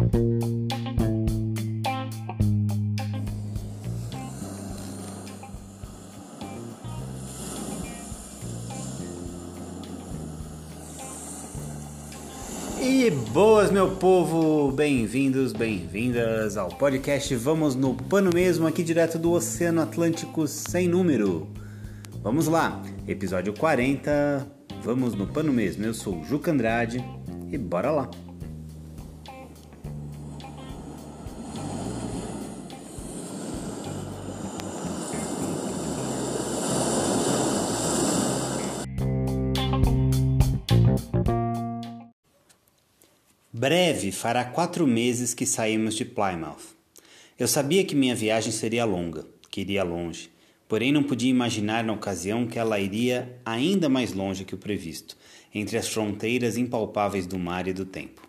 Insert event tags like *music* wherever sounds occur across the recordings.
E boas, meu povo! Bem-vindos, bem-vindas ao podcast Vamos no Pano Mesmo, aqui direto do Oceano Atlântico sem número. Vamos lá, episódio 40, Vamos no Pano Mesmo. Eu sou o Juca Andrade e bora lá! Breve fará quatro meses que saímos de Plymouth. Eu sabia que minha viagem seria longa, que iria longe, porém não podia imaginar na ocasião que ela iria ainda mais longe que o previsto, entre as fronteiras impalpáveis do mar e do tempo.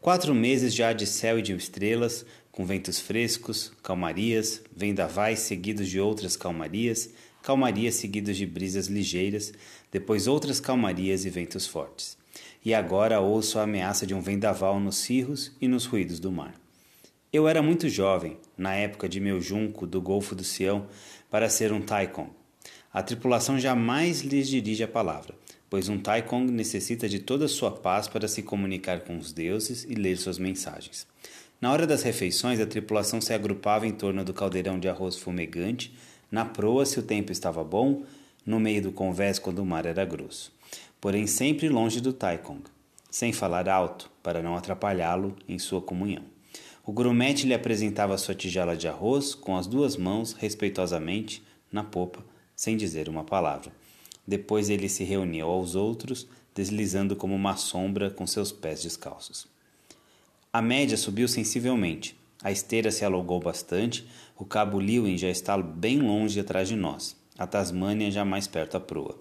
Quatro meses já de céu e de estrelas, com ventos frescos, calmarias, vendavais seguidos de outras calmarias, calmarias seguidos de brisas ligeiras, depois outras calmarias e ventos fortes e agora ouço a ameaça de um vendaval nos cirros e nos ruídos do mar. Eu era muito jovem, na época de meu junco do Golfo do Sião, para ser um taikon. A tripulação jamais lhes dirige a palavra, pois um taikon necessita de toda sua paz para se comunicar com os deuses e ler suas mensagens. Na hora das refeições, a tripulação se agrupava em torno do caldeirão de arroz fumegante, na proa se o tempo estava bom, no meio do convés quando o mar era grosso porém sempre longe do Taikong, sem falar alto, para não atrapalhá-lo em sua comunhão. O grumete lhe apresentava sua tigela de arroz com as duas mãos, respeitosamente, na popa, sem dizer uma palavra. Depois ele se reuniu aos outros, deslizando como uma sombra com seus pés descalços. A média subiu sensivelmente. A esteira se alongou bastante, o cabo Lewin já está bem longe atrás de nós, a Tasmânia já mais perto à proa.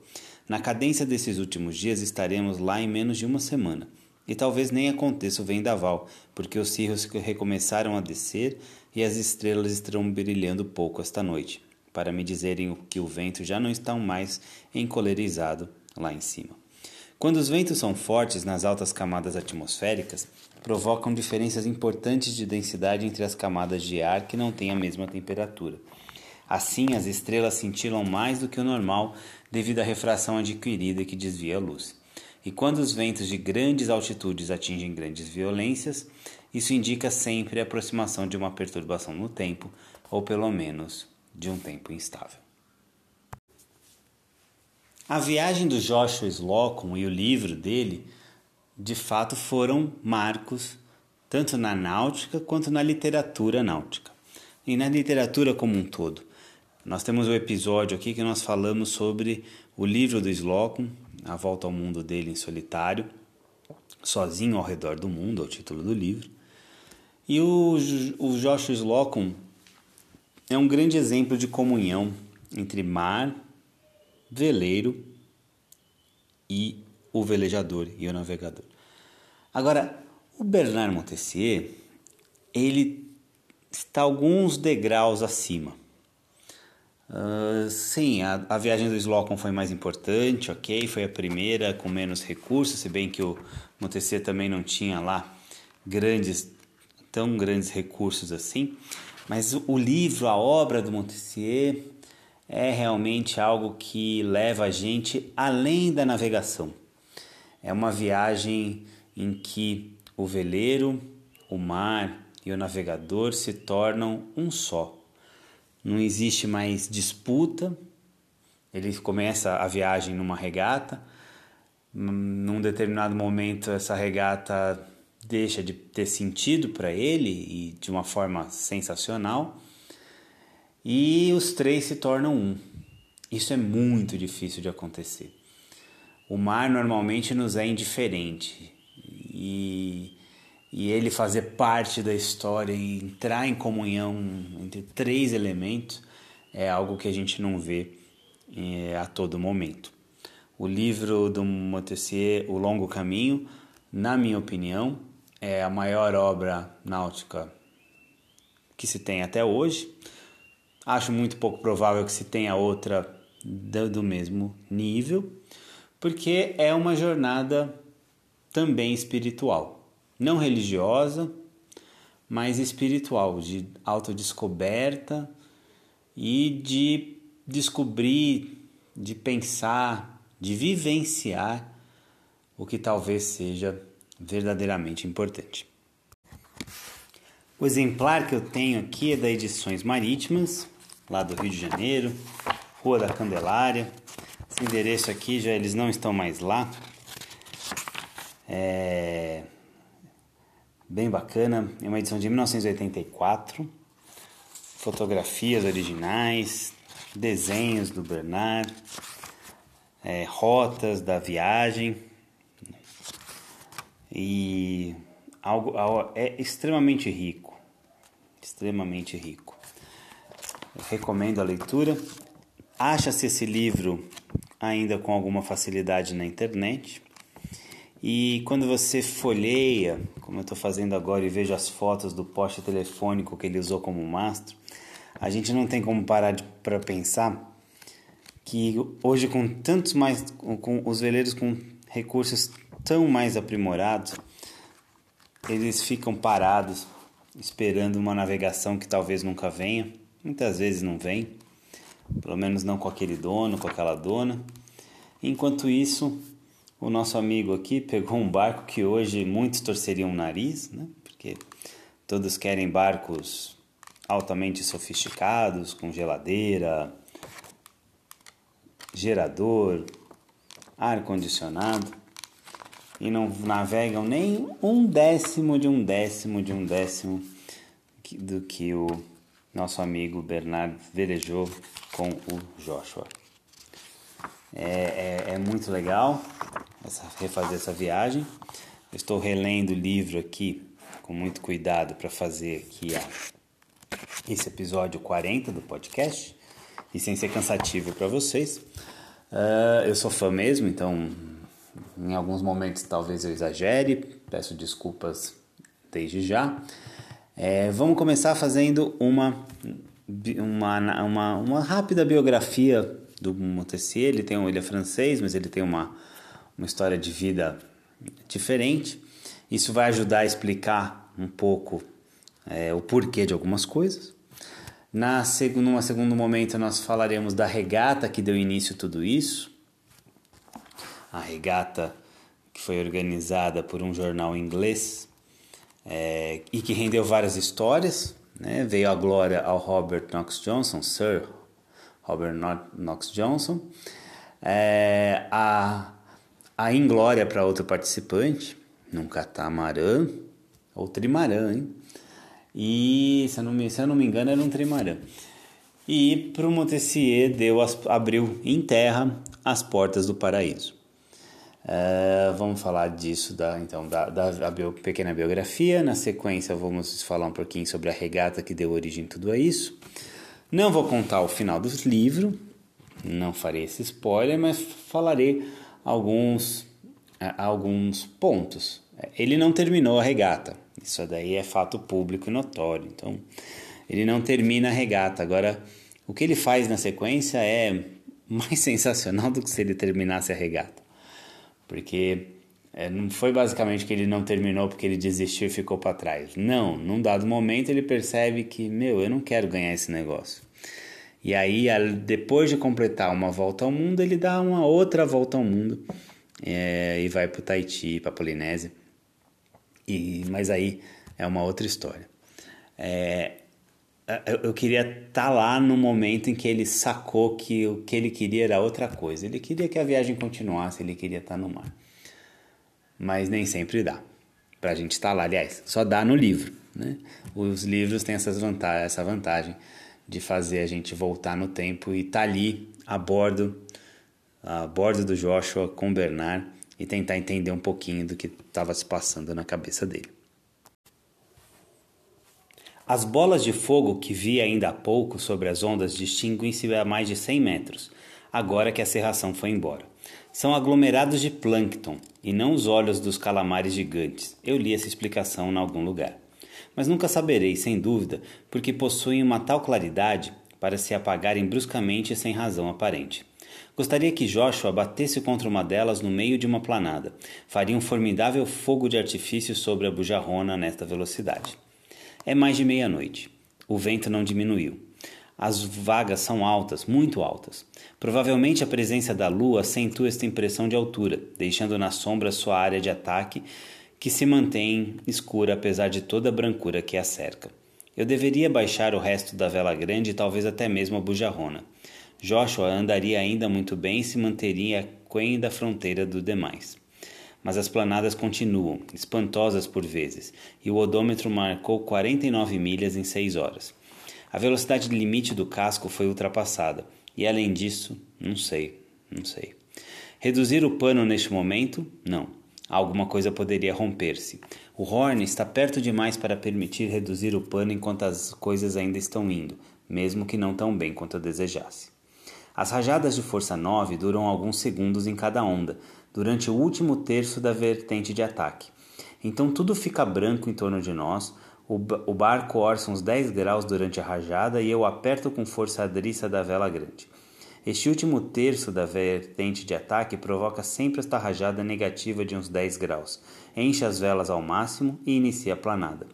Na cadência desses últimos dias estaremos lá em menos de uma semana. E talvez nem aconteça o vendaval, porque os cirros recomeçaram a descer e as estrelas estão brilhando pouco esta noite, para me dizerem que o vento já não está mais encolerizado lá em cima. Quando os ventos são fortes nas altas camadas atmosféricas, provocam diferenças importantes de densidade entre as camadas de ar que não têm a mesma temperatura. Assim, as estrelas cintilam mais do que o normal devido à refração adquirida que desvia a luz. E quando os ventos de grandes altitudes atingem grandes violências, isso indica sempre a aproximação de uma perturbação no tempo, ou pelo menos de um tempo instável. A viagem do Joshua Slocum e o livro dele, de fato, foram marcos tanto na náutica quanto na literatura náutica e na literatura como um todo. Nós temos um episódio aqui que nós falamos sobre o livro do Slocum, A Volta ao Mundo dele em Solitário, Sozinho ao Redor do Mundo, é o título do livro. E o, o Joshua Slocum é um grande exemplo de comunhão entre mar, veleiro e o velejador e o navegador. Agora, o Bernard Montessier, ele está alguns degraus acima. Uh, sim, a, a, viagem do Slocum foi mais importante, ok, foi a primeira com menos recursos, se bem que o Montessier também não tinha lá grandes, tão grandes recursos assim. Mas o livro, a obra do Montessier é realmente algo que leva a gente além da navegação. É uma viagem em que o veleiro, o mar e o navegador se tornam um só não existe mais disputa. Ele começa a viagem numa regata. Num determinado momento, essa regata deixa de ter sentido para ele e de uma forma sensacional. E os três se tornam um. Isso é muito difícil de acontecer. O mar normalmente nos é indiferente e e ele fazer parte da história e entrar em comunhão entre três elementos é algo que a gente não vê é, a todo momento. O livro do Montessier, O Longo Caminho, na minha opinião, é a maior obra náutica que se tem até hoje. Acho muito pouco provável que se tenha outra do mesmo nível, porque é uma jornada também espiritual não religiosa, mais espiritual, de autodescoberta e de descobrir, de pensar, de vivenciar o que talvez seja verdadeiramente importante. O exemplar que eu tenho aqui é da Edições Marítimas, lá do Rio de Janeiro, Rua da Candelária. Esse endereço aqui já eles não estão mais lá. É bem bacana, é uma edição de 1984. Fotografias originais, desenhos do Bernard, é, rotas da viagem e algo, algo é extremamente rico, extremamente rico. Eu recomendo a leitura. Acha-se esse livro ainda com alguma facilidade na internet. E quando você folheia, como eu estou fazendo agora, e vejo as fotos do poste telefônico que ele usou como mastro, a gente não tem como parar para pensar que hoje com tantos mais, com os veleiros com recursos tão mais aprimorados, eles ficam parados esperando uma navegação que talvez nunca venha, muitas vezes não vem, pelo menos não com aquele dono, com aquela dona. Enquanto isso, o nosso amigo aqui pegou um barco que hoje muitos torceriam o nariz, né? Porque todos querem barcos altamente sofisticados, com geladeira, gerador, ar condicionado e não navegam nem um décimo de um décimo de um décimo do que o nosso amigo Bernardo velejou com o Joshua. É, é, é muito legal essa, refazer essa viagem. Eu estou relendo o livro aqui com muito cuidado para fazer aqui a, esse episódio 40 do podcast e sem ser cansativo para vocês. Uh, eu sou fã mesmo, então em alguns momentos talvez eu exagere, peço desculpas desde já. É, vamos começar fazendo uma, uma, uma, uma rápida biografia do Montessier. Ele, tem, ele é francês, mas ele tem uma, uma história de vida diferente. Isso vai ajudar a explicar um pouco é, o porquê de algumas coisas. Na seg num segundo momento, nós falaremos da regata que deu início a tudo isso a regata que foi organizada por um jornal inglês é, e que rendeu várias histórias. Né? Veio a glória ao Robert Knox Johnson, Sir Robert Knox Johnson, é, a, a inglória para outro participante, num catamarã, ou trimarã, hein? E, se eu não me, se eu não me engano, era um trimarã. E para o Montessier deu as, abriu em terra as portas do paraíso. Uh, vamos falar disso, da, então, da, da bio, pequena biografia. Na sequência, vamos falar um pouquinho sobre a regata que deu origem a tudo isso. Não vou contar o final do livro, não farei esse spoiler, mas falarei alguns, uh, alguns pontos. Ele não terminou a regata, isso daí é fato público e notório. Então, ele não termina a regata. Agora, o que ele faz na sequência é *laughs* mais sensacional do que se ele terminasse a regata porque é, não foi basicamente que ele não terminou porque ele desistiu e ficou para trás. Não, num dado momento ele percebe que, meu, eu não quero ganhar esse negócio. E aí, depois de completar uma volta ao mundo, ele dá uma outra volta ao mundo é, e vai para Tahiti, para Polinésia. E, mas aí é uma outra história. É, eu, queria estar tá lá no momento em que ele sacou que o que ele queria era outra coisa. Ele queria que a viagem continuasse, ele queria estar tá no mar. Mas nem sempre dá para a gente estar tá lá. Aliás, só dá no livro. Né? Os livros têm essas vantagem, essa vantagem de fazer a gente voltar no tempo e estar tá ali a bordo, a bordo do Joshua com o Bernard e tentar entender um pouquinho do que estava se passando na cabeça dele. As bolas de fogo que vi ainda há pouco sobre as ondas distinguem-se a mais de 100 metros, agora que a serração foi embora. São aglomerados de plâncton e não os olhos dos calamares gigantes. Eu li essa explicação em algum lugar. Mas nunca saberei, sem dúvida, porque possuem uma tal claridade para se apagarem bruscamente e sem razão aparente. Gostaria que Joshua batesse contra uma delas no meio de uma planada. Faria um formidável fogo de artifício sobre a bujarrona nesta velocidade. É mais de meia-noite. O vento não diminuiu. As vagas são altas, muito altas. Provavelmente a presença da lua acentua esta impressão de altura, deixando na sombra sua área de ataque, que se mantém escura apesar de toda a brancura que a cerca. Eu deveria baixar o resto da vela grande e talvez até mesmo a bujarrona. Joshua andaria ainda muito bem e se manteria aquém da fronteira do demais. Mas as planadas continuam, espantosas por vezes, e o odômetro marcou 49 milhas em 6 horas. A velocidade limite do casco foi ultrapassada, e além disso, não sei, não sei. Reduzir o pano neste momento? Não. Alguma coisa poderia romper-se. O Horn está perto demais para permitir reduzir o pano enquanto as coisas ainda estão indo, mesmo que não tão bem quanto eu desejasse. As rajadas de força 9 duram alguns segundos em cada onda, durante o último terço da vertente de ataque. Então tudo fica branco em torno de nós, o, barco orça uns 10 graus durante a rajada e eu aperto com força a driça da vela grande. Este último terço da vertente de ataque provoca sempre esta rajada negativa de uns 10 graus, enche as velas ao máximo e inicia a planada.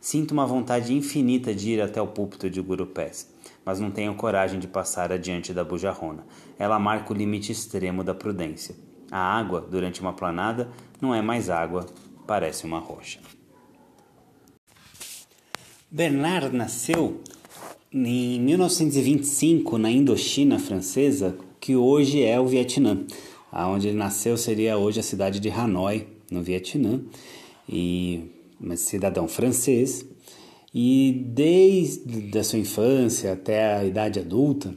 Sinto uma vontade infinita de ir até o púlpito de Gurupés mas não tenho coragem de passar adiante da bujarrona. Ela marca o limite extremo da prudência. A água, durante uma planada, não é mais água, parece uma rocha. Bernard nasceu em 1925 na Indochina francesa, que hoje é o Vietnã. Aonde ele nasceu seria hoje a cidade de Hanoi, no Vietnã, e um cidadão francês e desde a sua infância até a idade adulta,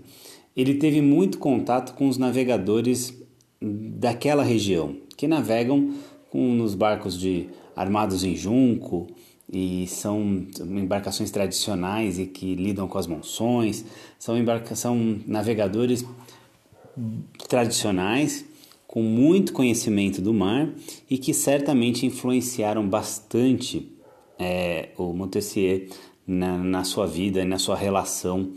ele teve muito contato com os navegadores daquela região, que navegam com, nos barcos de armados em junco e são embarcações tradicionais e que lidam com as monções, são, embarca são navegadores tradicionais com muito conhecimento do mar e que certamente influenciaram bastante é, o Montessier na, na, sua vida e na sua relação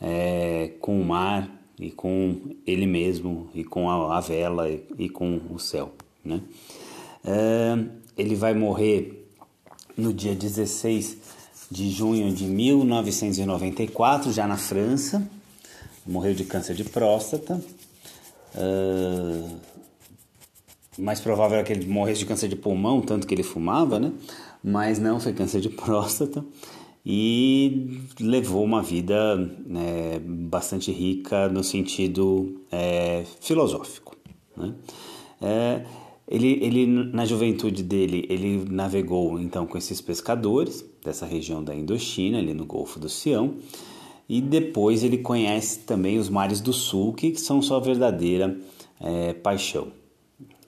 é, com o mar e com ele mesmo e com a, a vela e, e, com o céu. Né? É, ele vai morrer no dia 16 de junho de 1994, já na França. Morreu de câncer de próstata. Uh, mais provável é que ele morresse de câncer de pulmão, tanto que ele fumava, né? mas não foi câncer de próstata e levou uma vida né, bastante rica no sentido é, filosófico. Né? É, ele, ele, na juventude dele, ele navegou então com esses pescadores dessa região da Indochina, ali no Golfo do Sião, e depois ele conhece também os mares do sul, que são sua verdadeira é, paixão.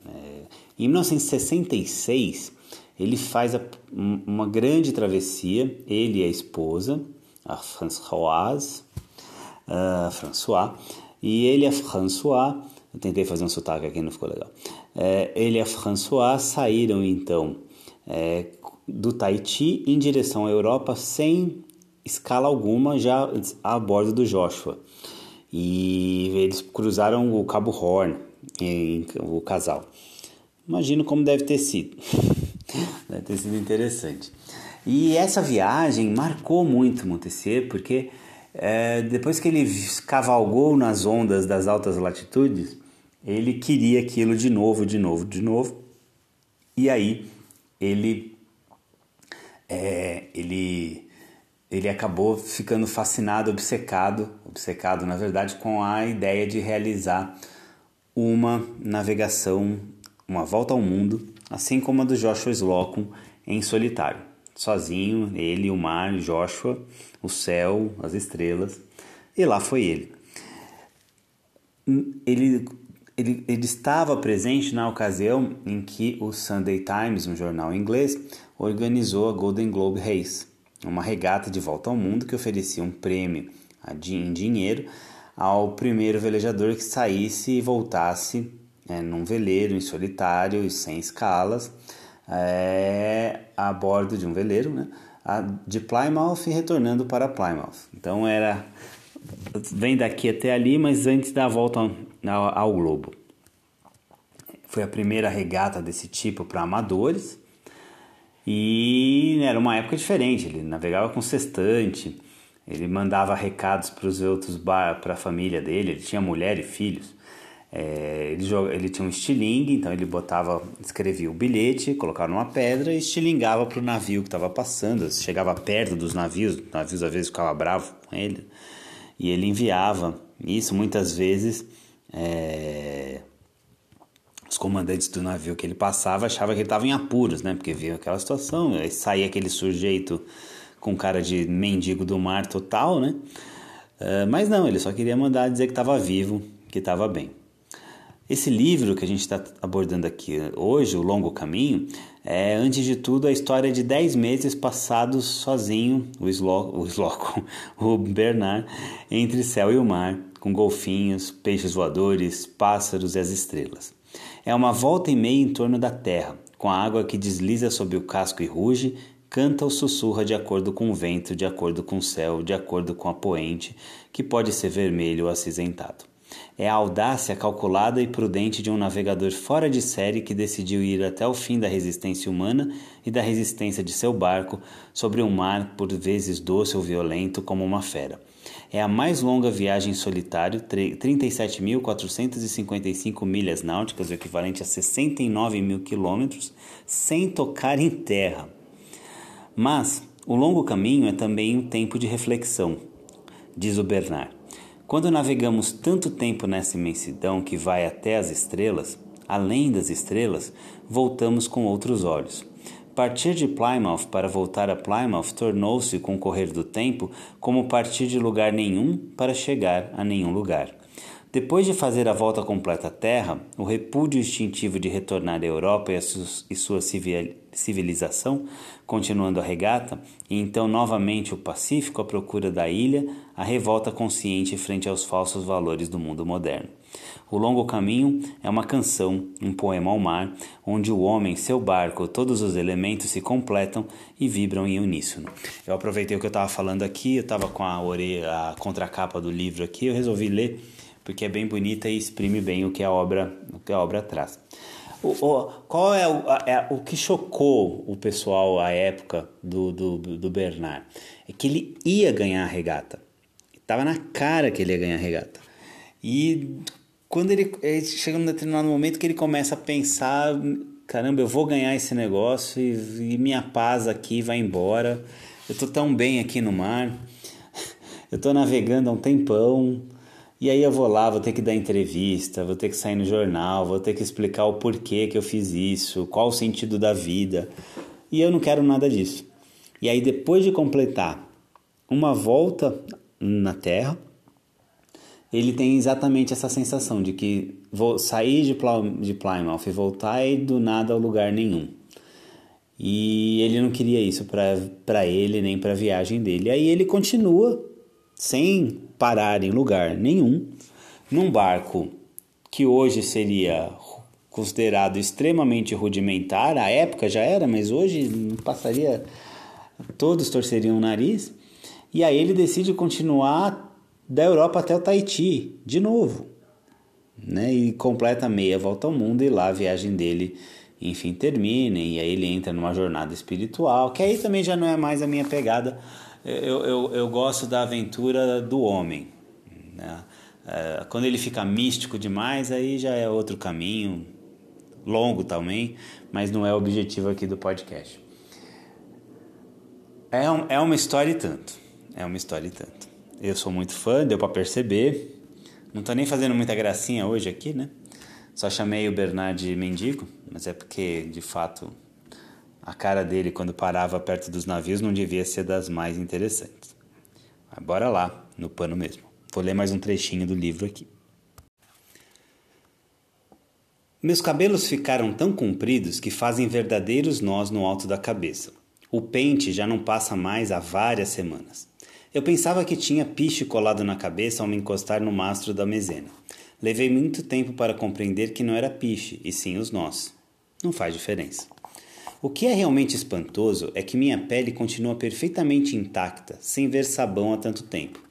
É, em 1966, ele faz a, uma grande travessia, ele e a esposa, a Françoise, uh, François, e ele e a François, eu tentei fazer um sotaque aqui, não ficou legal. É, ele e a François saíram então é, do Tahiti em direção à Europa sem escala alguma, já a bordo do Joshua. E eles cruzaram o Cabo Horn, em, o casal. Imagino como deve ter sido. *laughs* Deve ter sido interessante. E essa viagem marcou muito Montessier, porque é, depois que ele cavalgou nas ondas das altas latitudes, ele queria aquilo de novo, de novo, de novo. E aí ele, é, ele, ele acabou ficando fascinado, obcecado, obcecado na verdade, com a ideia de realizar uma navegação, uma volta ao mundo assim como a do Joshua Slocum em solitário, sozinho, ele, o mar, Joshua, o céu, as estrelas, e lá foi ele. Ele, ele, ele estava presente na ocasião em que o Sunday Times, um jornal inglês, organizou a Golden Globe Race, uma regata de volta ao mundo que oferecia um prêmio em dinheiro ao primeiro velejador que saísse e voltasse é, num veleiro em solitário e sem escalas, é, a bordo de um veleiro, né, de Plymouth e retornando para Plymouth. Então era vem daqui até ali, mas antes da volta ao, ao globo. Foi a primeira regata desse tipo para amadores e era uma época diferente, ele navegava com sextante, ele mandava recados para os outros para a família dele, ele tinha mulher e filhos. É, ele, joga, ele tinha um estilingue, então ele botava, escrevia o bilhete, colocava numa pedra e estilingava para o navio que estava passando. Chegava perto dos navios, os navios às vezes ficavam bravos com ele, e ele enviava isso muitas vezes. É, os comandantes do navio que ele passava achavam que ele estava em apuros, né? Porque viam aquela situação, aí saía aquele sujeito com cara de mendigo do mar total, né? Uh, mas não, ele só queria mandar dizer que estava vivo, que estava bem. Esse livro que a gente está abordando aqui hoje, O Longo Caminho, é, antes de tudo, a história de 10 meses passados sozinho, o Sloco, o, Sloco, *laughs* o Bernard, entre céu e o mar, com golfinhos, peixes voadores, pássaros e as estrelas. É uma volta e meia em torno da terra, com a água que desliza sobre o casco e ruge, canta ou sussurra de acordo com o vento, de acordo com o céu, de acordo com a poente, que pode ser vermelho ou acinzentado. É a audácia calculada e prudente de um navegador fora de série que decidiu ir até o fim da resistência humana e da resistência de seu barco sobre um mar por vezes doce ou violento como uma fera. É a mais longa viagem em solitário, 37.455 milhas náuticas, o equivalente a 69 mil quilômetros, sem tocar em terra. Mas o longo caminho é também um tempo de reflexão, diz o Bernard. Quando navegamos tanto tempo nessa imensidão que vai até as estrelas, além das estrelas, voltamos com outros olhos. Partir de Plymouth para voltar a Plymouth tornou-se, com o correr do tempo, como partir de lugar nenhum para chegar a nenhum lugar. Depois de fazer a volta completa à Terra, o repúdio instintivo de retornar à Europa e, sua civilização, continuando a regata, e então novamente o Pacífico à procura da ilha, a revolta consciente frente aos falsos valores do mundo moderno. O Longo Caminho é uma canção, um poema ao mar, onde o homem, seu barco, todos os elementos se completam e vibram em uníssono. Eu aproveitei o que eu estava falando aqui, eu estava com a orelha, a contracapa do livro aqui, eu resolvi ler porque é bem bonita e exprime bem o que a obra, o que a obra traz. O, o, qual é o, é o que chocou o pessoal à época do, do, do Bernard? É que ele ia ganhar a regata. Estava na cara que ele ia ganhar a regata. E quando ele, ele chega num determinado momento que ele começa a pensar: caramba, eu vou ganhar esse negócio e, e minha paz aqui vai embora. Eu tô tão bem aqui no mar, *laughs* eu tô navegando há um tempão e aí eu vou lá, vou ter que dar entrevista, vou ter que sair no jornal, vou ter que explicar o porquê que eu fiz isso, qual o sentido da vida. E eu não quero nada disso. E aí depois de completar uma volta na Terra, ele tem exatamente essa sensação de que vou sair de, de Plymouth e voltar e do nada ao lugar nenhum. E ele não queria isso para ele nem para a viagem dele. Aí ele continua sem parar em lugar nenhum, num barco que hoje seria considerado extremamente rudimentar, à época já era, mas hoje passaria, todos torceriam o nariz, e aí ele decide continuar da Europa até o Tahiti, de novo, né? E completa meia volta ao mundo e lá a viagem dele, enfim, termina, e aí ele entra numa jornada espiritual, que aí também já não é mais a minha pegada, eu, eu, eu gosto da aventura do homem. Né? É, quando ele fica místico demais, aí já é outro caminho, longo também, mas não é o objetivo aqui do podcast. É, um, é uma história e tanto. É uma história e tanto. Eu sou muito fã, deu para perceber. Não tô nem fazendo muita gracinha hoje aqui, né? Só chamei o Bernard de mendigo, mas é porque, de fato, a cara dele quando parava perto dos navios não devia ser das mais interessantes. Mas bora lá, no pano mesmo. Vou ler mais um trechinho do livro aqui. Meus cabelos ficaram tão compridos que fazem verdadeiros nós no alto da cabeça. O pente já não passa mais há várias semanas. Eu pensava que tinha piche colado na cabeça ao me encostar no mastro da mezena. Levei muito tempo para compreender que não era piche, e sim os nós. Não faz diferença. O que é realmente espantoso é que minha pele continua perfeitamente intacta, sem ver sabão há tanto tempo.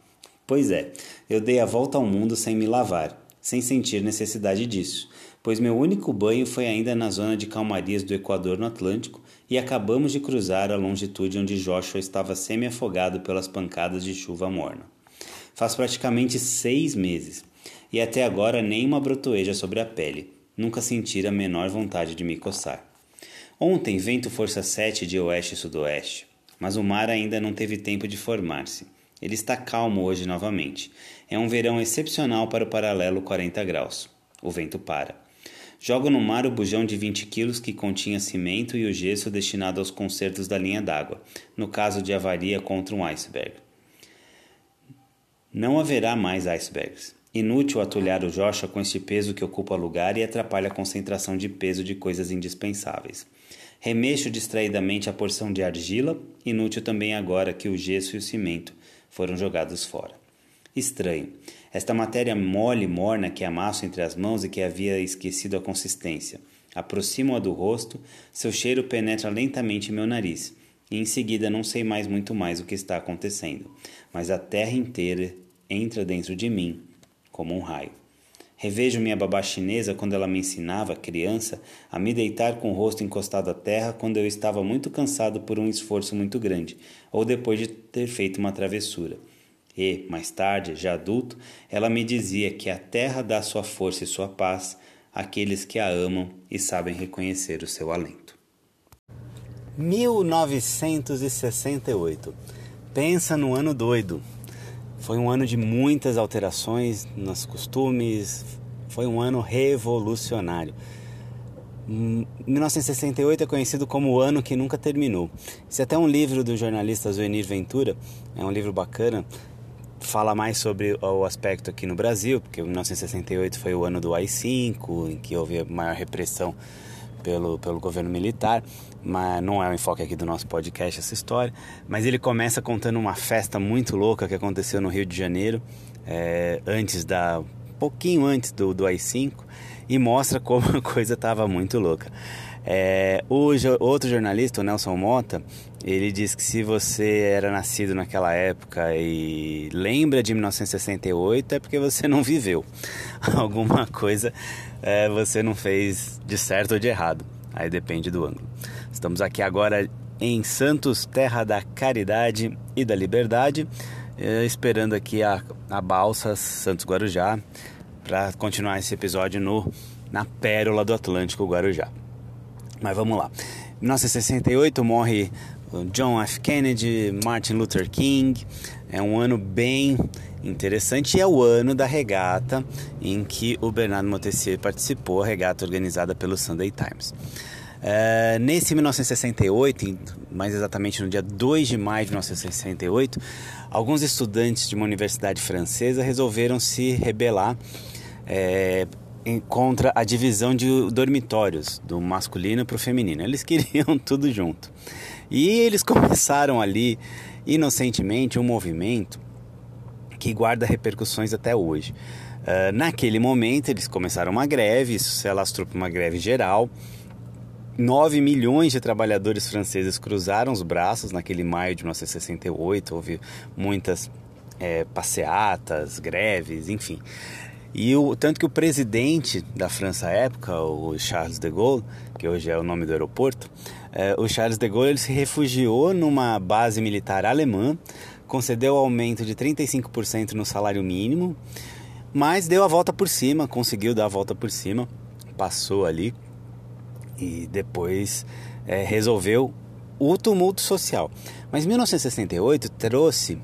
Pois é, eu dei a volta ao mundo sem me lavar, sem sentir necessidade disso, pois meu único banho foi ainda na zona de calmarias do Equador no Atlântico e acabamos de cruzar a longitude onde Joshua estava semi-afogado pelas pancadas de chuva morna. Faz praticamente seis meses e até agora nem uma brotoeja sobre a pele. Nunca senti a menor vontade de me coçar. Ontem, vento força 7 de oeste e sudoeste, mas o mar ainda não teve tempo de formar-se. Ele está calmo hoje novamente. É um verão excepcional para o paralelo 40 graus. O vento para. Jogo no mar o bujão de 20 quilos que continha cimento e o gesso destinado aos consertos da linha d'água, no caso de avaria contra um iceberg. Não haverá mais icebergs. Inútil atulhar o Joshua com este peso que ocupa lugar e atrapalha a concentração de peso de coisas indispensáveis. Remexo distraidamente a porção de argila, inútil também agora que o gesso e o cimento foram jogados fora. Estranho. Esta matéria mole e morna que amasso entre as mãos e que havia esquecido a consistência. Aproximo-a do rosto, seu cheiro penetra lentamente meu nariz, e em seguida não sei mais muito mais o que está acontecendo, mas a terra inteira entra dentro de mim, como um raio. Revejo minha babá chinesa quando ela me ensinava, criança, a me deitar com o rosto encostado à terra quando eu estava muito cansado por um esforço muito grande, ou depois de ter feito uma travessura. E, mais tarde, já adulto, ela me dizia que a terra dá sua força e sua paz àqueles que a amam e sabem reconhecer o seu alento. 1968. Pensa no ano doido. Foi um ano de muitas alterações nos costumes, foi um ano revolucionário. 1968 é conhecido como o ano que nunca terminou. Esse é até um livro do jornalista Zuenir Ventura, é um livro bacana, fala mais sobre o aspecto aqui no Brasil, porque 1968 foi o ano do AI-5, em que houve a maior repressão pelo, pelo governo militar, mas não é o enfoque aqui do nosso podcast essa história. Mas ele começa contando uma festa muito louca que aconteceu no Rio de Janeiro, é, antes da. pouquinho antes do, do AI-5, e mostra como *laughs* a coisa estava muito louca. É, o outro jornalista, o Nelson Mota, ele diz que se você era nascido naquela época e lembra de 1968 é porque você não viveu. *laughs* Alguma coisa é, você não fez de certo ou de errado. Aí depende do ângulo. Estamos aqui agora em Santos, terra da caridade e da liberdade, é, esperando aqui a, a balsa Santos Guarujá para continuar esse episódio no na pérola do Atlântico Guarujá. Mas vamos lá. Em 1968 morre John F. Kennedy, Martin Luther King. É um ano bem interessante é o ano da regata em que o Bernardo Montessier participou, a regata organizada pelo Sunday Times. É, nesse 1968, mais exatamente no dia 2 de maio de 1968, alguns estudantes de uma universidade francesa resolveram se rebelar é, contra a divisão de dormitórios do masculino para o feminino. Eles *laughs* queriam tudo junto. E eles começaram ali, inocentemente, um movimento que guarda repercussões até hoje. Uh, naquele momento, eles começaram uma greve, isso se alastrou para uma greve geral. 9 milhões de trabalhadores franceses cruzaram os braços naquele maio de 1968. Houve muitas é, passeatas, greves, enfim. E o tanto que o presidente da França à época, o Charles de Gaulle, que hoje é o nome do aeroporto, é, o Charles de Gaulle ele se refugiou numa base militar alemã, concedeu aumento de 35% no salário mínimo, mas deu a volta por cima, conseguiu dar a volta por cima, passou ali e depois é, resolveu o tumulto social. Mas 1968 trouxe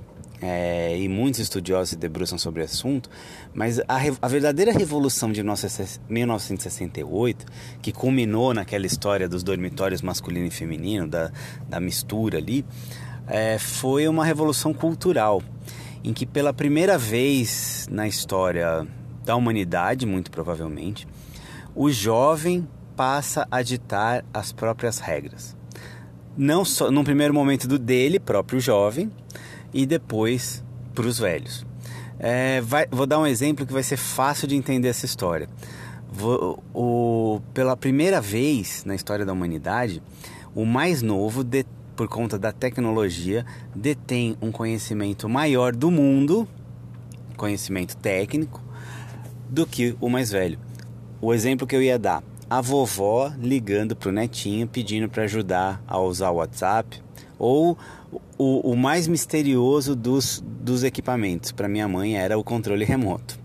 é, e muitos estudiosos se debruçam sobre o assunto, mas a, a, verdadeira revolução de 1968, que culminou naquela história dos dormitórios masculino e feminino, da, da mistura ali, é, foi uma revolução cultural, em que pela primeira vez na história da humanidade, muito provavelmente, o jovem passa a ditar as próprias regras. Não só no primeiro momento do dele, próprio jovem, e depois para os velhos. É, vai, vou dar um exemplo que vai ser fácil de entender essa história. Vou, o, pela primeira vez na história da humanidade, o mais novo, de, por conta da tecnologia, detém um conhecimento maior do mundo, conhecimento técnico, do que o mais velho. O exemplo que eu ia dar: a vovó ligando para o netinho pedindo para ajudar a usar o WhatsApp ou o, o mais misterioso dos, dos equipamentos para minha mãe era o controle remoto.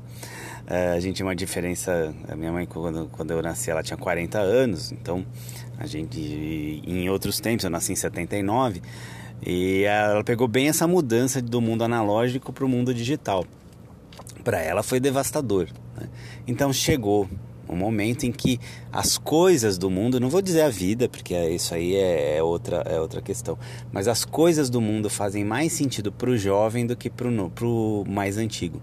Uh, a gente tinha uma diferença. A minha mãe, quando, quando eu nasci, ela tinha 40 anos, então a gente, em outros tempos, eu nasci em 79, e ela pegou bem essa mudança do mundo analógico para o mundo digital. Para ela foi devastador. Né? Então chegou um momento em que as coisas do mundo, não vou dizer a vida, porque isso aí é, é outra, é outra questão, mas as coisas do mundo fazem mais sentido para o jovem do que para o mais antigo.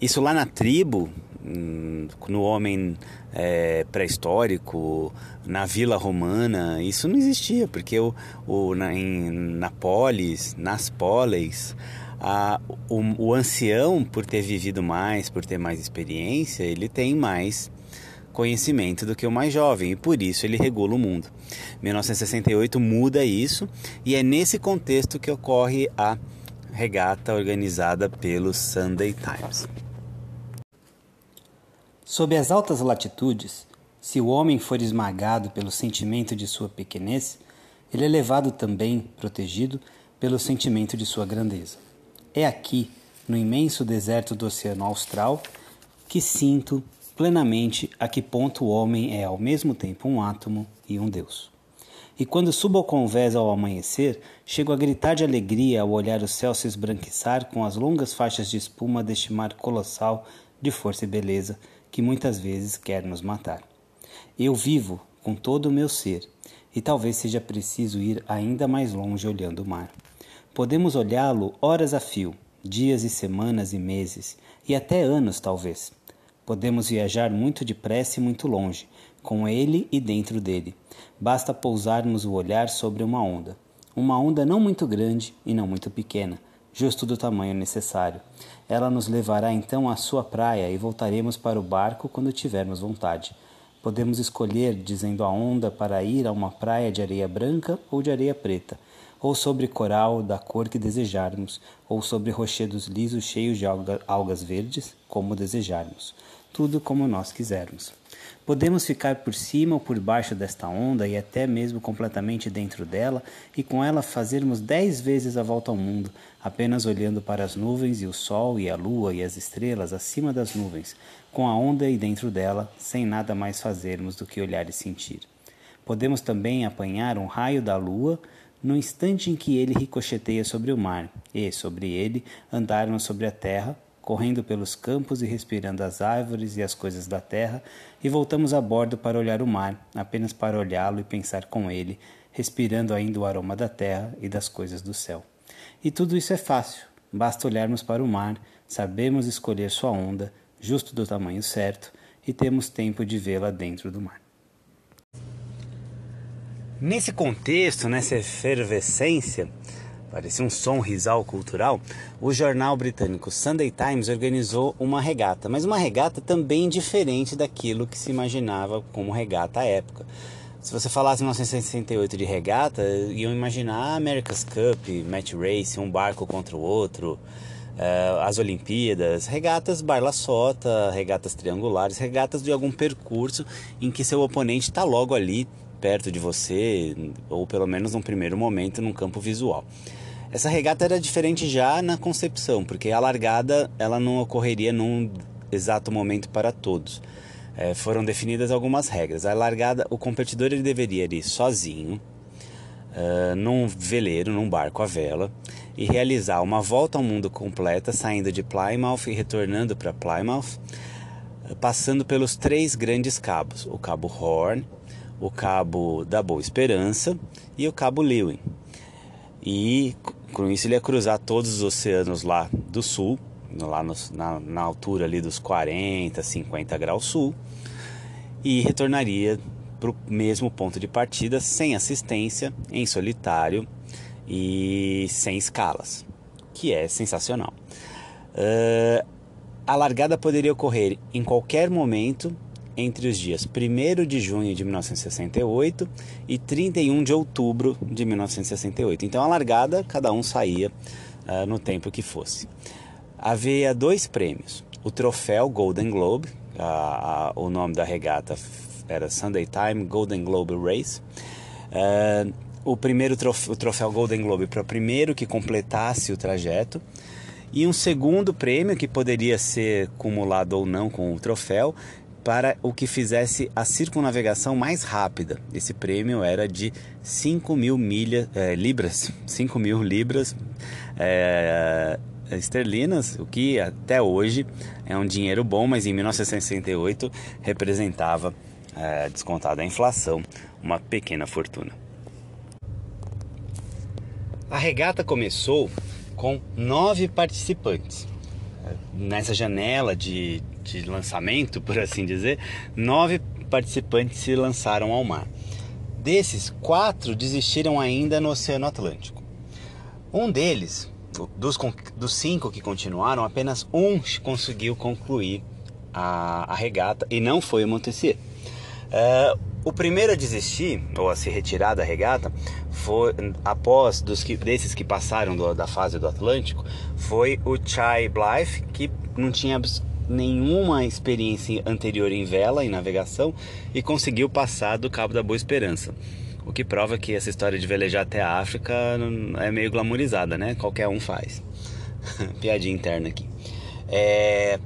Isso lá na tribo, hum, no homem é, pré-histórico, na vila romana, isso não existia, porque o, o, na, em, na polis, nas polis, a, o, o ancião, por ter vivido mais, por ter mais experiência, ele tem mais conhecimento do que o mais jovem e por isso ele regula o mundo. 1968 muda isso e é nesse contexto que ocorre a regata organizada pelo Sunday Times. Sob as altas latitudes, se o homem for esmagado pelo sentimento de sua pequenez, ele é levado também, protegido, pelo sentimento de sua grandeza. É aqui, no imenso deserto do Oceano Austral, que sinto plenamente a que ponto o homem é ao mesmo tempo um átomo e um Deus. E quando subo ao convés ao amanhecer, chego a gritar de alegria ao olhar o céu se esbranquiçar com as longas faixas de espuma deste mar colossal de força e beleza que muitas vezes quer nos matar. Eu vivo com todo o meu ser, e talvez seja preciso ir ainda mais longe olhando o mar. Podemos olhá-lo horas a fio, dias e semanas e meses, e até anos talvez. Podemos viajar muito depressa e muito longe, com ele e dentro dele. Basta pousarmos o olhar sobre uma onda. Uma onda não muito grande e não muito pequena, justo do tamanho necessário. Ela nos levará então à sua praia e voltaremos para o barco quando tivermos vontade. Podemos escolher, dizendo a onda, para ir a uma praia de areia branca ou de areia preta, ou sobre coral da cor que desejarmos, ou sobre rochedos lisos cheios de algas verdes, como desejarmos tudo como nós quisermos. Podemos ficar por cima ou por baixo desta onda e até mesmo completamente dentro dela, e com ela fazermos dez vezes a volta ao mundo, apenas olhando para as nuvens e o sol e a lua e as estrelas acima das nuvens, com a onda e dentro dela, sem nada mais fazermos do que olhar e sentir. Podemos também apanhar um raio da lua no instante em que ele ricocheteia sobre o mar, e, sobre ele, andarmos sobre a terra, correndo pelos campos e respirando as árvores e as coisas da terra, e voltamos a bordo para olhar o mar, apenas para olhá-lo e pensar com ele, respirando ainda o aroma da terra e das coisas do céu. E tudo isso é fácil, basta olharmos para o mar, sabemos escolher sua onda, justo do tamanho certo, e temos tempo de vê-la dentro do mar. Nesse contexto, nessa efervescência, parecia um som risal cultural, o jornal britânico Sunday Times organizou uma regata, mas uma regata também diferente daquilo que se imaginava como regata à época. Se você falasse em 1968 de regata, iam imaginar America's Cup, match race, um barco contra o outro, uh, as Olimpíadas, regatas barla-sota, regatas triangulares, regatas de algum percurso em que seu oponente está logo ali perto de você, ou pelo menos num primeiro momento, num campo visual. Essa regata era diferente já na concepção, porque a largada ela não ocorreria num exato momento para todos. É, foram definidas algumas regras. A largada, o competidor ele deveria ir sozinho, uh, num veleiro, num barco à vela, e realizar uma volta ao mundo completa, saindo de Plymouth e retornando para Plymouth, passando pelos três grandes cabos: o Cabo Horn, o Cabo da Boa Esperança e o Cabo Lewin. E com isso ele ia cruzar todos os oceanos lá do sul, lá no, na, na altura ali dos 40, 50 graus sul, e retornaria para o mesmo ponto de partida sem assistência, em solitário e sem escalas, que é sensacional. Uh, a largada poderia ocorrer em qualquer momento entre os dias 1 de junho de 1968 e 31 de outubro de 1968. Então a largada, cada um saía uh, no tempo que fosse. Havia dois prêmios: o troféu Golden Globe, o nome da regata era Sunday Time Golden Globe Race. Uh, o primeiro troféu, o troféu Golden Globe para o primeiro que completasse o trajeto e um segundo prêmio que poderia ser cumulado ou não com o troféu para o que fizesse a circunnavegação mais rápida. Esse prêmio era de 5 mil milhas, é, libras, *laughs* 5 mil libras é, esterlinas, o que até hoje é um dinheiro bom, mas em 1968 representava, é, descontada a inflação, uma pequena fortuna. A regata começou com nove participantes. Nessa janela de, de lançamento, *laughs* por assim dizer, nove participantes se lançaram ao mar. Desses, quatro desistiram ainda no Oceano Atlântico. Um deles, dos, dos cinco que continuaram, apenas um conseguiu concluir a, a regata e não foi o Montessier. Uh, o primeiro a desistir, ou a se retirar da regata, foi após dos que, desses que passaram do, da fase do Atlântico, foi o Chai Blythe, que não tinha nenhuma experiência anterior em vela, em navegação, e conseguiu passar do Cabo da Boa Esperança. O que prova que essa história de velejar até a África é meio glamourizada, né? Qualquer um faz. *laughs* Piadinha interna aqui. É,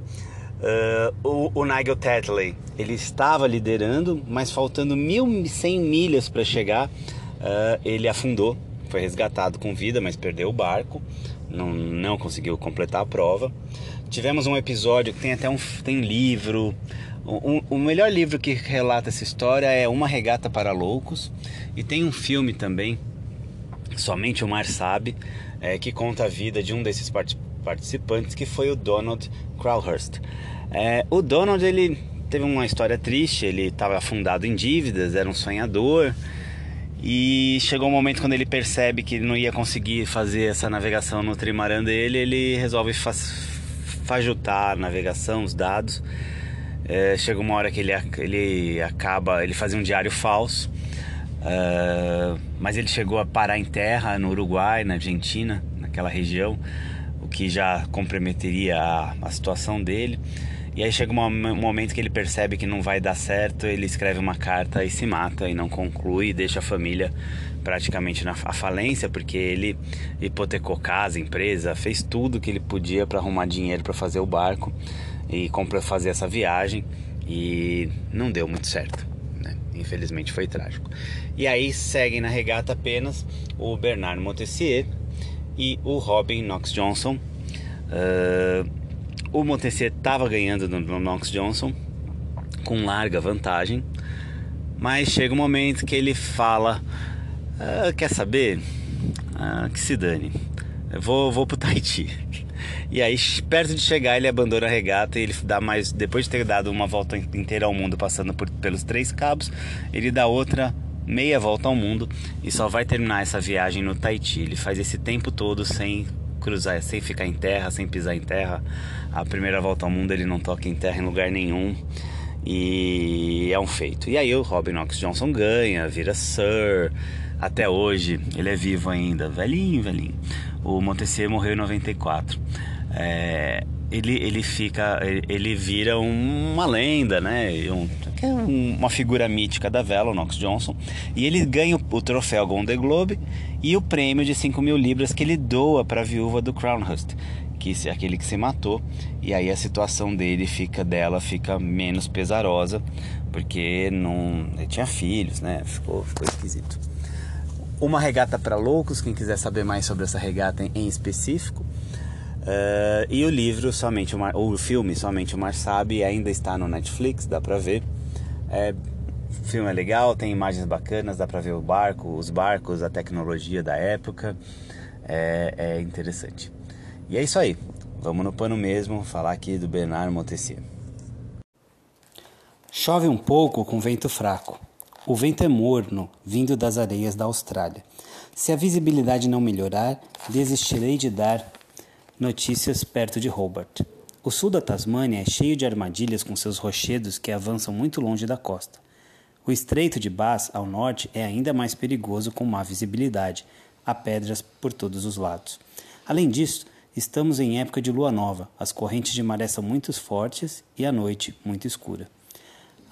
uh, o, o, Nigel Tetley, ele estava liderando, mas faltando 1.100 milhas para chegar, uh, ele afundou. Foi resgatado com vida, mas perdeu o barco. Não, não conseguiu completar a prova. Tivemos um episódio que tem até um tem livro, o, melhor livro que relata essa história é Uma Regata para Loucos. E tem um filme também, Somente o Mar Sabe, é, que conta a vida de um desses participantes que foi o Donald Crowhurst. É, o Donald ele teve uma história triste, ele estava afundado em dívidas, era um sonhador. E chegou um momento quando ele percebe que não ia conseguir fazer essa navegação no trimaran dele, ele resolve fajutar a navegação, os dados é, chega uma hora que ele, ele acaba, ele fazia um diário falso, uh, mas ele chegou a parar em terra no Uruguai, na Argentina, naquela região, o que já comprometeria a, a situação dele. E aí chega um momento que ele percebe que não vai dar certo, ele escreve uma carta e se mata e não conclui, deixa a família praticamente na falência, porque ele hipotecou casa, empresa, fez tudo que ele podia para arrumar dinheiro para fazer o barco e comprou fazer essa viagem e não deu muito certo. Né? Infelizmente foi trágico. E aí seguem na regata apenas o Bernard Montessier e o Robin Knox Johnson. Uh, o Montessier estava ganhando no Knox Johnson com larga vantagem, mas chega um momento que ele fala: ah, Quer saber? Ah, que se dane, eu vou, vou pro Tahiti. E aí, perto de chegar, ele abandona a regata e ele dá mais. Depois de ter dado uma volta inteira ao mundo, passando por, pelos três cabos, ele dá outra meia volta ao mundo e só vai terminar essa viagem no Tahiti. Ele faz esse tempo todo sem cruzar, sem ficar em terra, sem pisar em terra. A primeira volta ao mundo ele não toca em terra em lugar nenhum. E é um feito. E aí o Robin Knox Johnson ganha, vira Sir. Até hoje ele é vivo ainda, velhinho, velhinho. O Montessier morreu em 94 é, ele, ele fica, ele vira uma lenda, né? Um, é uma figura mítica da vela, o Knox Johnson, e ele ganha o, o troféu Golden Globe e o prêmio de 5 mil libras que ele doa para a viúva do Crownhurst, que é aquele que se matou, e aí a situação dele fica dela fica menos pesarosa, porque não ele tinha filhos, né? Ficou, ficou esquisito. Uma regata para loucos, quem quiser saber mais sobre essa regata em específico, Uh, e o livro, somente o, Mar, o filme, somente o Mar Sabe, ainda está no Netflix, dá pra ver. É, o filme é legal, tem imagens bacanas, dá pra ver o barco, os barcos, a tecnologia da época. É, é interessante. E é isso aí. Vamos no pano mesmo, falar aqui do Bernard Montessier. Chove um pouco com vento fraco. O vento é morno, vindo das areias da Austrália. Se a visibilidade não melhorar, desistirei de dar Notícias perto de Hobart. O sul da Tasmânia é cheio de armadilhas com seus rochedos que avançam muito longe da costa. O estreito de Bass, ao norte, é ainda mais perigoso com má visibilidade. Há pedras por todos os lados. Além disso, estamos em época de lua nova. As correntes de maré são muito fortes e a noite muito escura.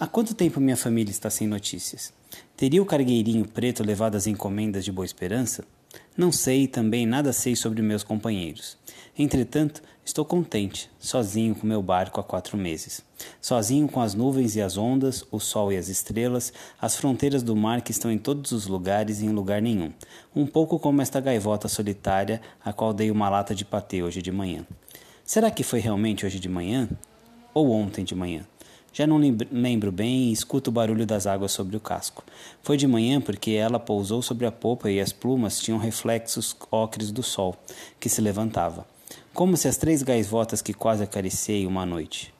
Há quanto tempo minha família está sem notícias? Teria o cargueirinho preto levado as encomendas de Boa Esperança? Não sei e também nada sei sobre meus companheiros. Entretanto, estou contente, sozinho com meu barco há quatro meses. Sozinho com as nuvens e as ondas, o sol e as estrelas, as fronteiras do mar que estão em todos os lugares e em lugar nenhum. Um pouco como esta gaivota solitária a qual dei uma lata de patê hoje de manhã. Será que foi realmente hoje de manhã? Ou ontem de manhã? Já não lembro bem e escuto o barulho das águas sobre o casco. Foi de manhã porque ela pousou sobre a popa e as plumas tinham reflexos ocres do sol, que se levantava. Como se as três gaivotas que quase acariciei uma noite.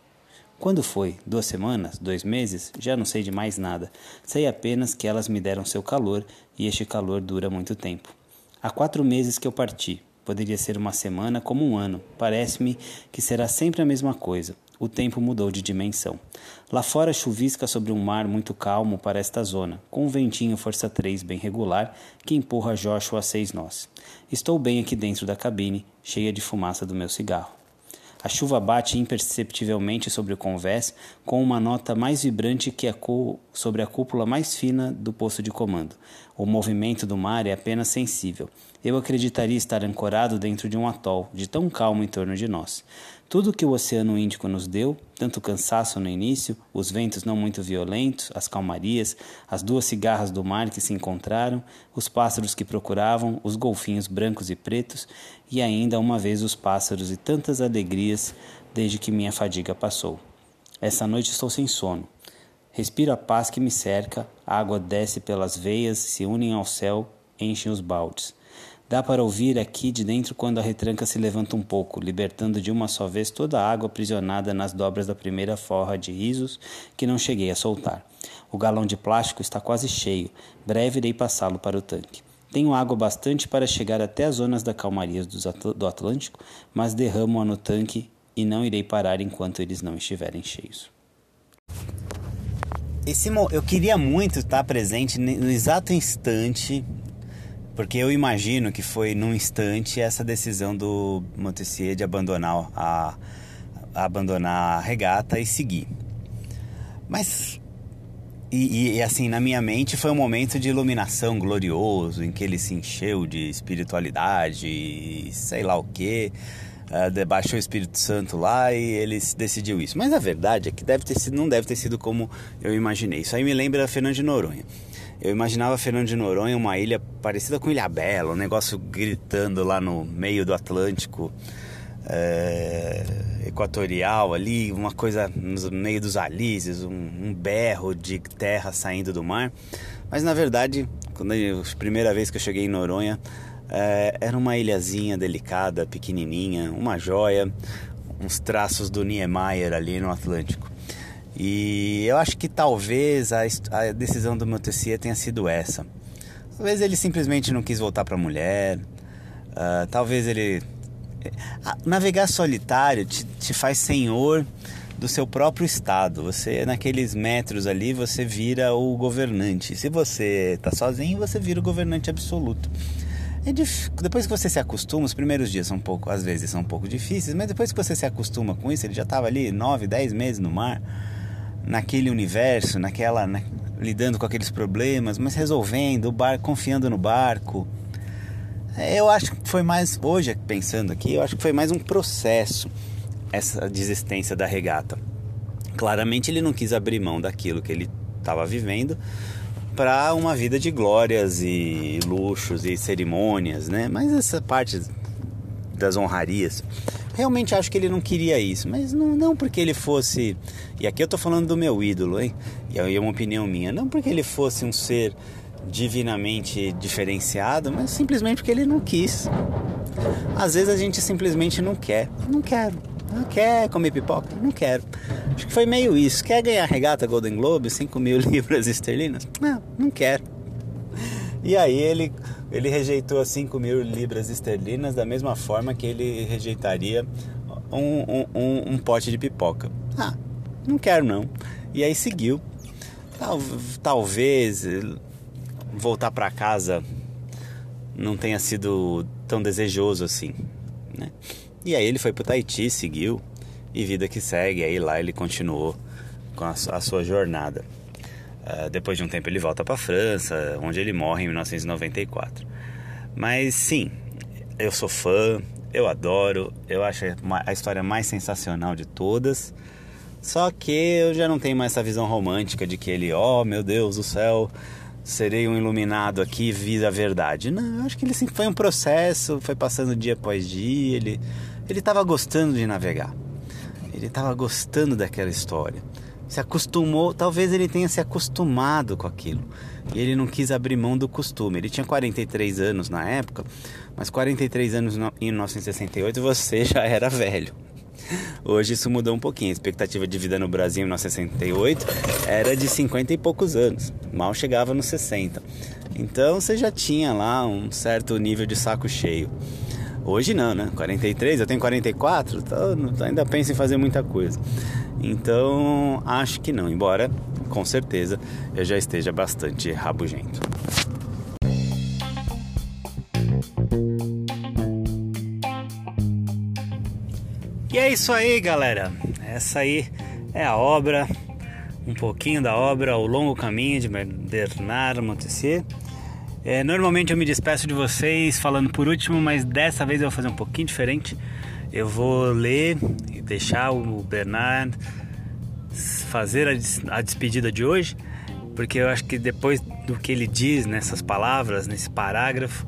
Quando foi? Duas semanas? Dois meses? Já não sei de mais nada. Sei apenas que elas me deram seu calor e este calor dura muito tempo. Há quatro meses que eu parti. Poderia ser uma semana como um ano. Parece-me que será sempre a mesma coisa o tempo mudou de dimensão. Lá fora chuvisca sobre um mar muito calmo para esta zona, com um ventinho força 3 bem regular que empurra Joshua a seis nós. Estou bem aqui dentro da cabine, cheia de fumaça do meu cigarro. A chuva bate imperceptivelmente sobre o convés, com uma nota mais vibrante que a sobre a cúpula mais fina do posto de comando. O movimento do mar é apenas sensível. Eu acreditaria estar ancorado dentro de um atol, de tão calmo em torno de nós. Tudo que o Oceano Índico nos deu, tanto cansaço no início, os ventos não muito violentos, as calmarias, as duas cigarras do mar que se encontraram, os pássaros que procuravam, os golfinhos brancos e pretos, e ainda uma vez os pássaros e tantas alegrias desde que minha fadiga passou. Essa noite estou sem sono. Respiro a paz que me cerca, a água desce pelas veias, se unem ao céu, enchem os baldes. Dá para ouvir aqui de dentro quando a retranca se levanta um pouco, libertando de uma só vez toda a água aprisionada nas dobras da primeira forra de risos que não cheguei a soltar. O galão de plástico está quase cheio, breve irei passá-lo para o tanque. Tenho água bastante para chegar até as zonas da calmaria do Atlântico, mas derramo-a no tanque e não irei parar enquanto eles não estiverem cheios. Esse, eu queria muito estar presente no exato instante porque eu imagino que foi num instante essa decisão do Montessier de abandonar a, a abandonar a regata e seguir. Mas e, e, assim, na minha mente foi um momento de iluminação glorioso, em que ele se encheu de espiritualidade e sei lá o que, uh, debaixou o Espírito Santo lá e ele decidiu isso. Mas a verdade é que deve ter sido, não deve ter sido como eu imaginei. Isso aí me lembra Fernando de Noronha. Eu imaginava Fernando de Noronha uma ilha parecida com Ilha Bela, um negócio gritando lá no meio do Atlântico é, equatorial ali, uma coisa no meio dos alísios, um, um, berro de terra saindo do mar. Mas na verdade, quando eu, a primeira vez que eu cheguei em Noronha, é, era uma ilhazinha delicada, pequenininha, uma joia, uns traços do Niemeyer ali no Atlântico. E eu acho que talvez a, a decisão do Montessier tenha sido essa. Talvez ele simplesmente não quis voltar para a mulher. Uh, talvez ele. navegar solitário te, te faz senhor do seu próprio estado. Você, naqueles metros ali, você vira o governante. Se você está sozinho, você vira o governante absoluto. É dif... Depois que você se acostuma, os primeiros dias são um pouco, às vezes são um pouco difíceis, mas depois que você se acostuma com isso, ele já estava ali 9, 10 meses no mar naquele universo, naquela na, lidando com aqueles problemas, mas resolvendo, o bar, confiando no barco. Eu acho que foi mais hoje pensando aqui, eu acho que foi mais um processo essa desistência da regata. Claramente ele não quis abrir mão daquilo que ele estava vivendo para uma vida de glórias e luxos e cerimônias, né? Mas essa parte das honrarias realmente acho que ele não queria isso, mas não, não porque ele fosse. E aqui eu tô falando do meu ídolo, hein? E é uma opinião minha. Não porque ele fosse um ser divinamente diferenciado, mas simplesmente porque ele não quis. Às vezes a gente simplesmente não quer. Não quero. Não quer comer pipoca? Não quero. Acho que foi meio isso. Quer ganhar regata Golden Globe, 5 mil *laughs* libras esterlinas? Não, não quero. E aí ele ele rejeitou as 5 mil libras esterlinas da mesma forma que ele rejeitaria um, um, um, pote de pipoca. Ah, não quero não. E aí seguiu. Tal, talvez voltar para casa não tenha sido tão desejoso assim, né? E aí ele foi pro Tahiti, seguiu e vida que segue. Aí lá ele continuou com a, a sua jornada. Uh, depois de um tempo ele volta para a França, onde ele morre em 1994. Mas sim, eu sou fã, eu adoro, eu acho a história mais sensacional de todas. Só que eu já não tenho mais essa visão romântica de que ele, oh meu Deus do céu, serei um iluminado aqui, vi a verdade. Não, eu acho que ele foi um processo, foi passando dia após dia, ele ele estava gostando de navegar. Ele estava gostando daquela história. Se acostumou, talvez ele tenha se acostumado com aquilo. E ele não quis abrir mão do costume. Ele tinha 43 anos na época, mas 43 anos em 1968 você já era velho. Hoje isso mudou um pouquinho. A expectativa de vida no Brasil em 1968 era de 50 e poucos anos. Mal chegava nos 60. Então você já tinha lá um certo nível de saco cheio. Hoje não, né? 43, eu tenho 44, então ainda penso em fazer muita coisa. Então acho que não, embora com certeza eu já esteja bastante rabugento. E é isso aí, galera. Essa aí é a obra, um pouquinho da obra, O Longo Caminho de Bernard Montessier. É, normalmente eu me despeço de vocês falando por último, mas dessa vez eu vou fazer um pouquinho diferente. Eu vou ler e deixar o Bernard fazer a, a despedida de hoje, porque eu acho que depois do que ele diz nessas palavras, nesse parágrafo,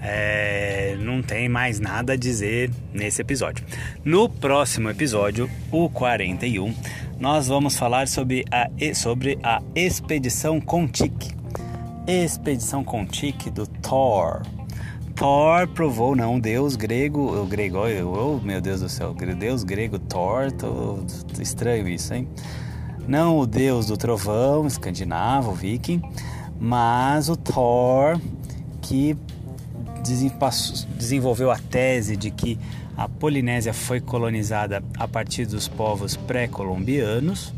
é, não tem mais nada a dizer nesse episódio. No próximo episódio, o 41, nós vamos falar sobre a, sobre a expedição Contique. Expedição Contique do Thor. Thor provou, não, deus grego, o grego, oh, meu Deus do céu, deus grego Thor, tô, tô estranho isso, hein? Não o deus do trovão escandinavo, viking, mas o Thor que desenvolveu a tese de que a Polinésia foi colonizada a partir dos povos pré-colombianos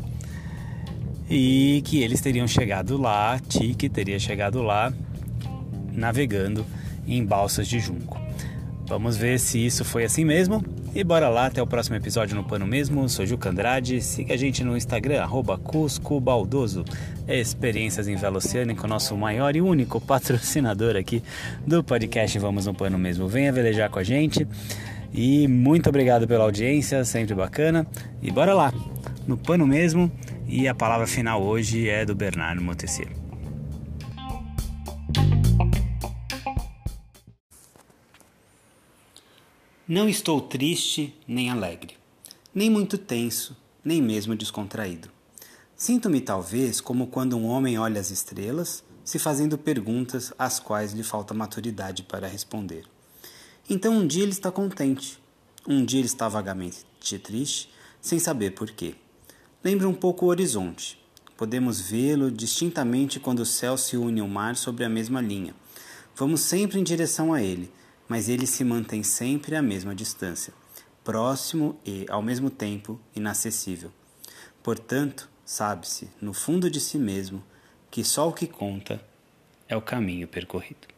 e que eles teriam chegado lá, Tiki teria chegado lá navegando em balsas de junco. Vamos ver se isso foi assim mesmo. E bora lá, até o próximo episódio no Pano Mesmo. Sou Juca Andrade. Siga a gente no Instagram, arroba Cusco Baldoso. Experiências em Vela Oceânica, o nosso maior e único patrocinador aqui do podcast Vamos no Pano Mesmo. Venha velejar com a gente. E muito obrigado pela audiência, sempre bacana. E bora lá, no Pano Mesmo. E a palavra final hoje é do Bernardo Montessier. Não estou triste nem alegre, nem muito tenso, nem mesmo descontraído. Sinto-me talvez como quando um homem olha as estrelas, se fazendo perguntas às quais lhe falta maturidade para responder. Então um dia ele está contente, um dia ele está vagamente triste, sem saber por quê. Lembra um pouco o horizonte. Podemos vê-lo distintamente quando o céu se une ao mar sobre a mesma linha. Vamos sempre em direção a ele mas ele se mantém sempre à mesma distância, próximo e, ao mesmo tempo, inacessível. Portanto, sabe-se, no fundo de si mesmo, que só o que conta é o caminho percorrido.